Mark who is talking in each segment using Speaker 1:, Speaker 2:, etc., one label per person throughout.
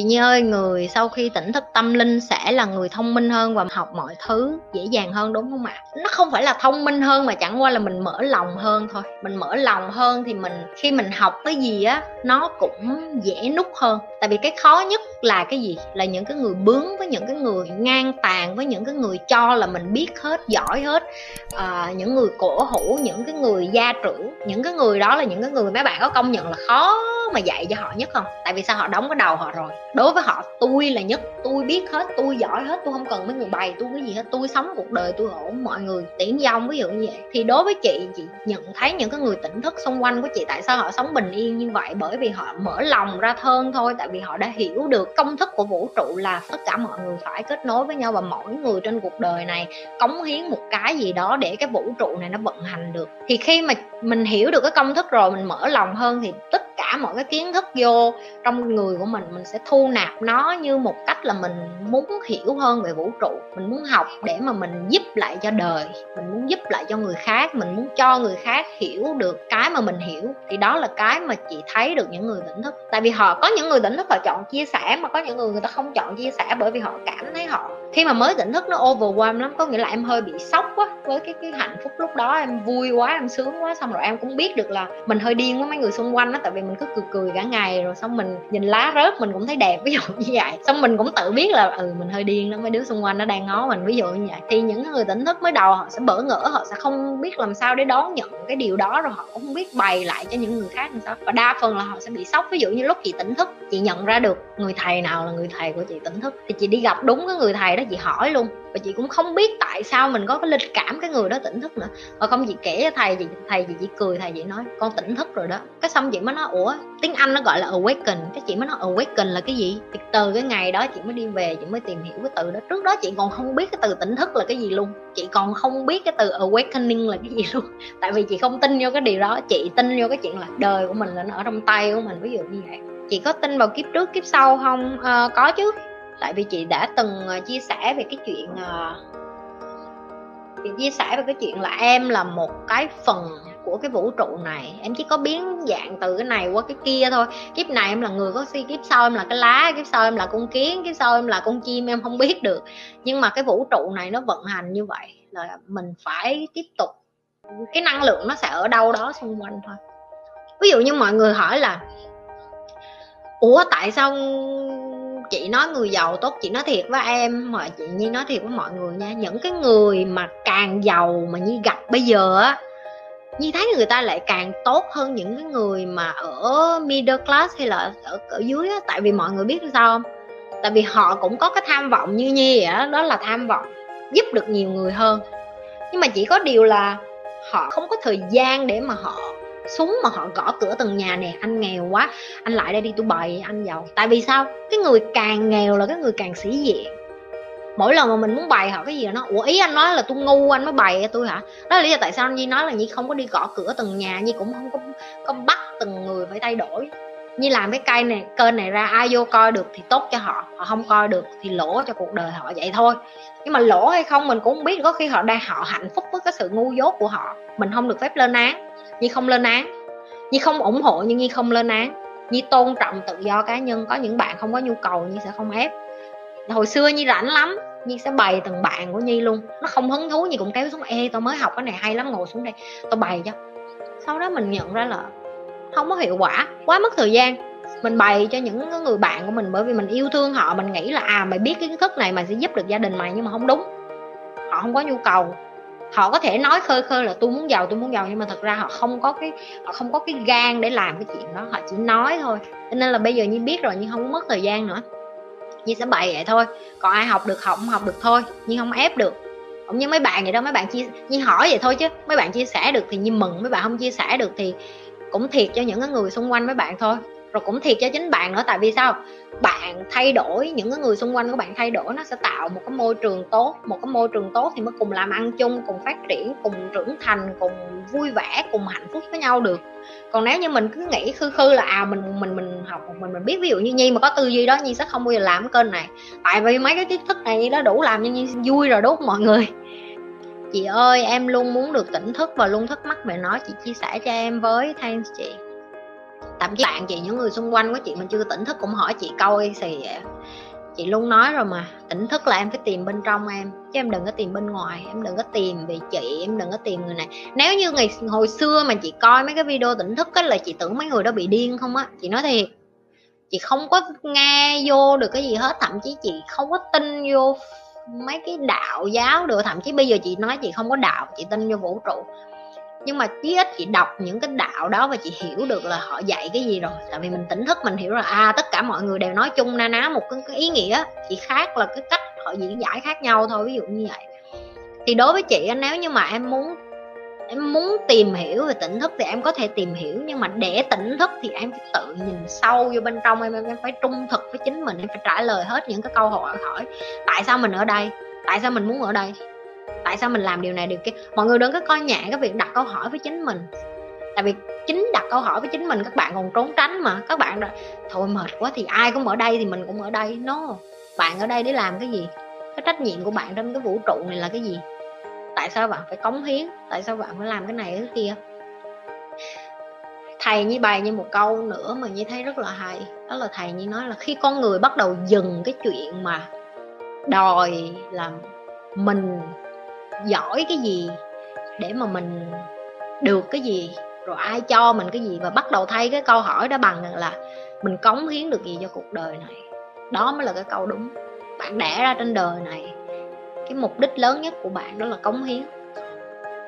Speaker 1: chị Nhi ơi người sau khi tỉnh thức tâm linh sẽ là người thông minh hơn và học mọi thứ dễ dàng hơn đúng không ạ? Nó không phải là thông minh hơn mà chẳng qua là mình mở lòng hơn thôi. Mình mở lòng hơn thì mình khi mình học cái gì á nó cũng dễ nút hơn. Tại vì cái khó nhất là cái gì? Là những cái người bướng với những cái người ngang tàn với những cái người cho là mình biết hết giỏi hết. À, những người cổ hủ những cái người gia trưởng những cái người đó là những cái người mấy bạn có công nhận là khó mà dạy cho họ nhất không? Tại vì sao họ đóng cái đầu họ rồi? Đối với họ, tôi là nhất. Tôi biết hết, tôi giỏi hết, tôi không cần mấy người bày tôi cái gì hết. Tôi sống cuộc đời, tôi ổn mọi người. Tiễn dông ví dụ như vậy. Thì đối với chị chị nhận thấy những cái người tỉnh thức xung quanh của chị tại sao họ sống bình yên như vậy? Bởi vì họ mở lòng ra hơn thôi, tại vì họ đã hiểu được công thức của vũ trụ là tất cả mọi người phải kết nối với nhau và mỗi người trên cuộc đời này cống hiến một cái gì đó để cái vũ trụ này nó vận hành được. Thì khi mà mình hiểu được cái công thức rồi, mình mở lòng hơn thì tất cả mọi cái kiến thức vô trong người của mình mình sẽ thu nạp nó như một cách là mình muốn hiểu hơn về vũ trụ, mình muốn học để mà mình giúp lại cho đời, mình muốn giúp lại cho người khác, mình muốn cho người khác hiểu được cái mà mình hiểu. Thì đó là cái mà chị thấy được những người tỉnh thức. Tại vì họ, có những người tỉnh thức họ chọn chia sẻ mà có những người người ta không chọn chia sẻ bởi vì họ cảm thấy họ, khi mà mới tỉnh thức nó overwhelm lắm, có nghĩa là em hơi bị sốc quá với cái cái hạnh phúc lúc đó em vui quá, em sướng quá, xong rồi em cũng biết được là mình hơi điên với mấy người xung quanh đó tại vì mình cứ cười cười cả ngày rồi xong mình nhìn lá rớt mình cũng thấy đẹp, ví dụ như vậy. Xong mình cũng tự biết là ừ mình hơi điên đó, mấy đứa xung quanh nó đang ngó mình, ví dụ như vậy. Thì những người tỉnh thức mới đầu họ sẽ bỡ ngỡ, họ sẽ không biết làm sao để đón nhận cái điều đó rồi họ cũng không biết bày lại cho những người khác làm sao. Và đa phần là họ sẽ bị sốc, ví dụ như lúc chị tỉnh thức, chị nhận ra được người thầy nào là người thầy của chị tỉnh thức, thì chị đi gặp đúng cái người thầy đó, chị hỏi luôn. Và chị cũng không biết tại sao mình có cái linh cảm cái người đó tỉnh thức nữa và không chị kể cho thầy chị thầy chị chỉ cười thầy chị nói con tỉnh thức rồi đó. Cái xong chị mới nói ủa tiếng anh nó gọi là awaken. Cái chị mới nói awaken là cái gì? Thì từ cái ngày đó chị mới đi về chị mới tìm hiểu cái từ đó. Trước đó chị còn không biết cái từ tỉnh thức là cái gì luôn. Chị còn không biết cái từ awakening là cái gì luôn. Tại vì chị không tin vô cái điều đó. Chị tin vô cái chuyện là đời của mình là nó ở trong tay của mình ví dụ như vậy. Chị có tin vào kiếp trước kiếp sau không? À, có chứ. Tại vì chị đã từng ờ, chia sẻ về cái chuyện ờ, chị chia sẻ về cái chuyện là em là một cái phần của cái vũ trụ này. Em chỉ có biến dạng từ cái này qua cái kia thôi. Kiếp này em là người có si, kiếp sau em là cái lá, kiếp sau em là con kiến, kiếp sau em là con chim, em không biết được. Nhưng mà cái vũ trụ này nó vận hành như vậy là mình phải tiếp tục. Cái năng lượng nó sẽ ở đâu đó xung quanh thôi. Ví dụ như mọi người hỏi là, ủa, tại sao chị nói người giàu tốt chị nói thiệt với em mà chị nhi nói thiệt với mọi người nha. Những cái người mà càng giàu mà nhi gặp bây giờ á nhi thấy người ta lại càng tốt hơn những cái người mà ở middle class hay là ở, ở dưới á. Tại vì mọi người biết sao không? Tại vì họ cũng có cái tham vọng như nhi vậy đó, đó là tham vọng giúp được nhiều người hơn. Nhưng mà chỉ có điều là họ không có thời gian để mà họ súng mà họ gõ cửa từng nhà nè, anh nghèo quá, anh lại đây đi tôi bày anh giàu tại vì sao? Cái người càng nghèo là cái người càng sĩ diện. Mỗi lần mà mình muốn bày họ cái gì nó, ủa, ý anh nói là tôi ngu anh mới bày tôi hả? Đó là lý do tại sao anh nhi nói là nhi không có đi gõ cửa từng nhà, nhi cũng không có có bắt từng người phải thay đổi. Như làm cái cây này, kênh này ra, ai vô coi được thì tốt cho họ họ không coi được thì lỗ cho cuộc đời họ, vậy thôi. Nhưng mà lỗ hay không mình cũng không biết, có khi họ đang, họ hạnh phúc với cái sự ngu dốt của họ, mình không được phép lên án. Nhi không lên án. Nhi không ủng hộ nhưng Nhi không lên án. Nhi tôn trọng tự do cá nhân, Có những bạn không có nhu cầu Nhi sẽ không ép. Hồi xưa Nhi rảnh lắm, Nhi sẽ bày từng bạn của Nhi luôn. Nó không hứng thú, Nhi cũng kéo xuống, Ê, tao mới học cái này, hay lắm, ngồi xuống đây, Tao bày cho. Sau đó mình nhận ra là Không có hiệu quả, Quá mất thời gian. Mình bày cho những người bạn của mình bởi vì mình yêu thương họ, mình nghĩ là à mày biết kiến thức này mày sẽ giúp được gia đình mày, nhưng mà không đúng. Họ không có nhu cầu họ có thể nói khơi khơi là tôi muốn giàu, tôi muốn giàu. Nhưng mà thật ra họ không có cái, họ không có cái gan để làm cái chuyện đó. Họ chỉ nói thôi. Cho nên là bây giờ như biết rồi nhưng không mất thời gian nữa. Như sẽ bày vậy thôi. Còn ai học được, học không học được thôi. Nhưng không ép được. Cũng như mấy bạn vậy đó, mấy bạn chia như hỏi vậy thôi chứ. Mấy bạn chia sẻ được thì như mừng, mấy bạn không chia sẻ được thì cũng thiệt cho những cái người xung quanh mấy bạn thôi rồi cũng thiệt cho chính bạn nữa, tại vì sao? Bạn thay đổi, những cái người xung quanh của bạn thay đổi, nó sẽ tạo một cái môi trường tốt, một cái môi trường tốt thì mới cùng làm ăn chung, cùng phát triển, cùng trưởng thành, cùng vui vẻ, cùng hạnh phúc với nhau được. Còn nếu như mình cứ nghĩ khư khư là à mình mình mình học, mình mình biết, ví dụ như nhi mà có tư duy đó, nhi sẽ không bao giờ làm cái kênh này. Tại vì mấy cái kiến thức này nó đủ làm cho nhi vui rồi đúng không mọi người? Chị ơi, em luôn muốn được tỉnh thức và luôn thắc mắc về nó, chị chia sẻ cho em với, thanks chị thậm chí bạn chị, những người xung quanh của chị mình chưa tỉnh thức cũng hỏi chị coi thì chị luôn nói rồi mà, tỉnh thức là em phải tìm bên trong em, chứ em đừng có tìm bên ngoài, em đừng có tìm về chị, em đừng có tìm người này. Nếu như ngày, hồi xưa mà chị coi mấy cái video tỉnh thức á, là chị tưởng mấy người đó bị điên không á, chị nói thiệt. Chị không có nghe vô được cái gì hết, thậm chí chị không có tin vô mấy cái đạo giáo được, thậm chí bây giờ chị nói chị không có đạo, chị tin vô vũ trụ nhưng mà chí ít chị đọc những cái đạo đó và chị hiểu được là họ dạy cái gì rồi. Tại vì mình tỉnh thức mình hiểu là à tất cả mọi người đều nói chung na ná một cái, cái ý nghĩa chỉ khác là cái cách họ diễn giải khác nhau thôi ví dụ như vậy. Thì đối với chị nếu như mà em muốn em muốn tìm hiểu về tỉnh thức thì em có thể tìm hiểu nhưng mà để tỉnh thức thì em phải tự nhìn sâu vô bên trong em em phải trung thực với chính mình em phải trả lời hết những cái câu hỏi hỏi tại sao mình ở đây? Tại sao mình muốn ở đây? Tại sao mình làm điều này, điều kia? Mọi người đừng có coi nhẹ cái việc đặt câu hỏi với chính mình. Tại vì chính đặt câu hỏi với chính mình, các bạn còn trốn tránh mà. Các bạn rồi thôi mệt quá thì ai cũng ở đây thì mình cũng ở đây. Nó no. bạn ở đây để làm cái gì? Cái trách nhiệm của bạn trong cái vũ trụ này là cái gì? Tại sao bạn phải cống hiến? Tại sao bạn phải làm cái này, cái kia? Thầy như bày như một câu nữa mà như thấy rất là hay. Đó là thầy như nói là khi con người bắt đầu dừng cái chuyện mà đòi làm mình giỏi cái gì để mà mình được cái gì, rồi ai cho mình cái gì, và bắt đầu thay cái câu hỏi đó bằng là mình cống hiến được gì cho cuộc đời này. Đó mới là cái câu đúng. Bạn đẻ ra trên đời này, cái mục đích lớn nhất của bạn đó là cống hiến.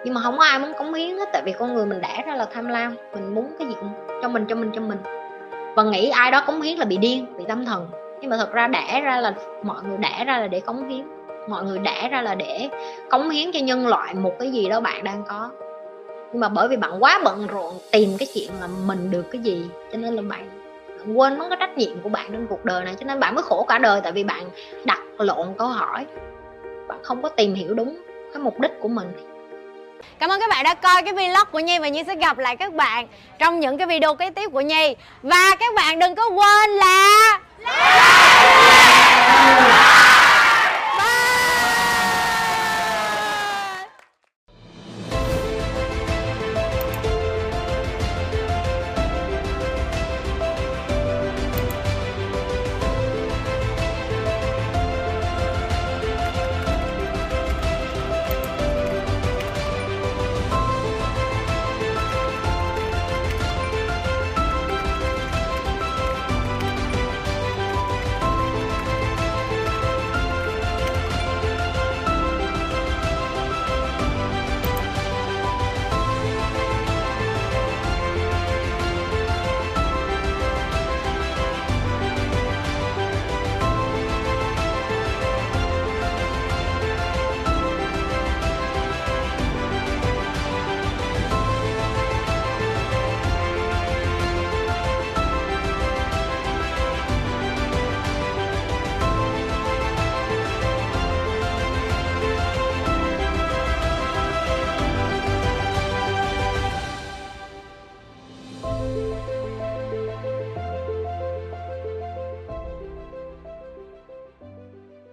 Speaker 1: Nhưng mà không có ai muốn cống hiến hết, tại vì con người mình đẻ ra là tham lam, mình muốn cái gì cũng cho mình cho mình cho mình. Và nghĩ ai đó cống hiến là bị điên, bị tâm thần. Nhưng mà thật ra đẻ ra là, mọi người đẻ ra là để cống hiến mọi người đẻ ra là để cống hiến cho nhân loại một cái gì đó bạn đang có. Nhưng mà bởi vì bạn quá bận rộn tìm cái chuyện là mình được cái gì cho nên là bạn, bạn quên mất cái trách nhiệm của bạn trong cuộc đời này cho nên bạn mới khổ cả đời tại vì bạn đặt lộn câu hỏi. Bạn không có tìm hiểu đúng cái mục đích của mình.
Speaker 2: Cảm ơn các bạn đã coi cái vlog của Nhi và Nhi sẽ gặp lại các bạn trong những cái video kế tiếp của Nhi. Và các bạn đừng có quên là